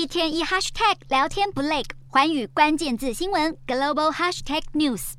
一天一 hashtag 聊天不累，环宇关键字新闻 global hashtag news。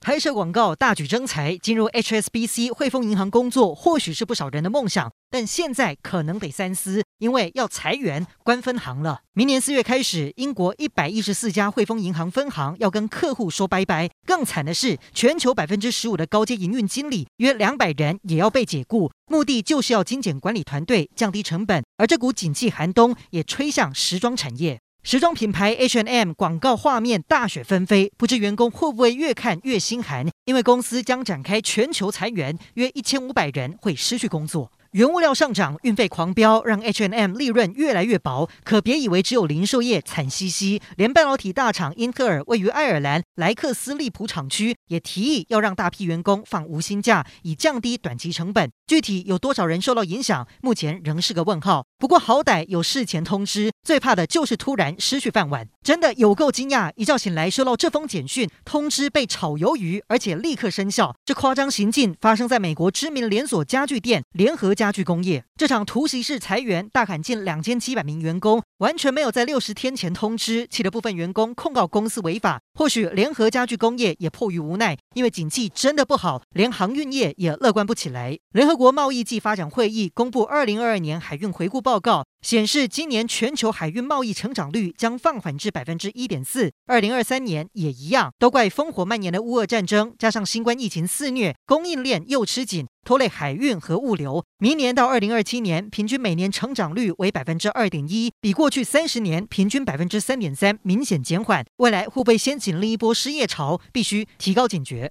拍摄广告大举征才，进入 HSBC 汇丰银行工作，或许是不少人的梦想。但现在可能得三思，因为要裁员、关分行了。明年四月开始，英国一百一十四家汇丰银行分行要跟客户说拜拜。更惨的是，全球百分之十五的高阶营运经理约两百人也要被解雇，目的就是要精简管理团队，降低成本。而这股景气寒冬也吹向时装产业。时装品牌 H&M 广告画面大雪纷飞，不知员工会不会越看越心寒？因为公司将展开全球裁员，约一千五百人会失去工作。原物料上涨，运费狂飙，让 H&M 利润越来越薄。可别以为只有零售业惨兮兮，连半导体大厂英特尔位于爱尔兰莱克斯利普厂区也提议要让大批员工放无薪假，以降低短期成本。具体有多少人受到影响，目前仍是个问号。不过好歹有事前通知，最怕的就是突然失去饭碗。真的有够惊讶，一觉醒来收到这封简讯，通知被炒鱿鱼，而且立刻生效。这夸张行径发生在美国知名连锁家具店联合家具工业，这场突袭式裁员大砍近两千七百名员工，完全没有在六十天前通知，气得部分员工控告公司违法。或许联合家具工业也迫于无奈，因为景气真的不好，连航运业也乐观不起来。联合国贸易暨发展会议公布二零二二年海运回顾报告，显示今年全球海运贸易成长率将放缓至百分之一点四，二零二三年也一样。都怪烽火蔓延的乌俄战争，加上新冠疫情肆虐，供应链又吃紧。拖累海运和物流，明年到二零二七年，平均每年成长率为百分之二点一，比过过去三十年平均百分之三点三明显减缓。未来会不会掀起另一波失业潮？必须提高警觉。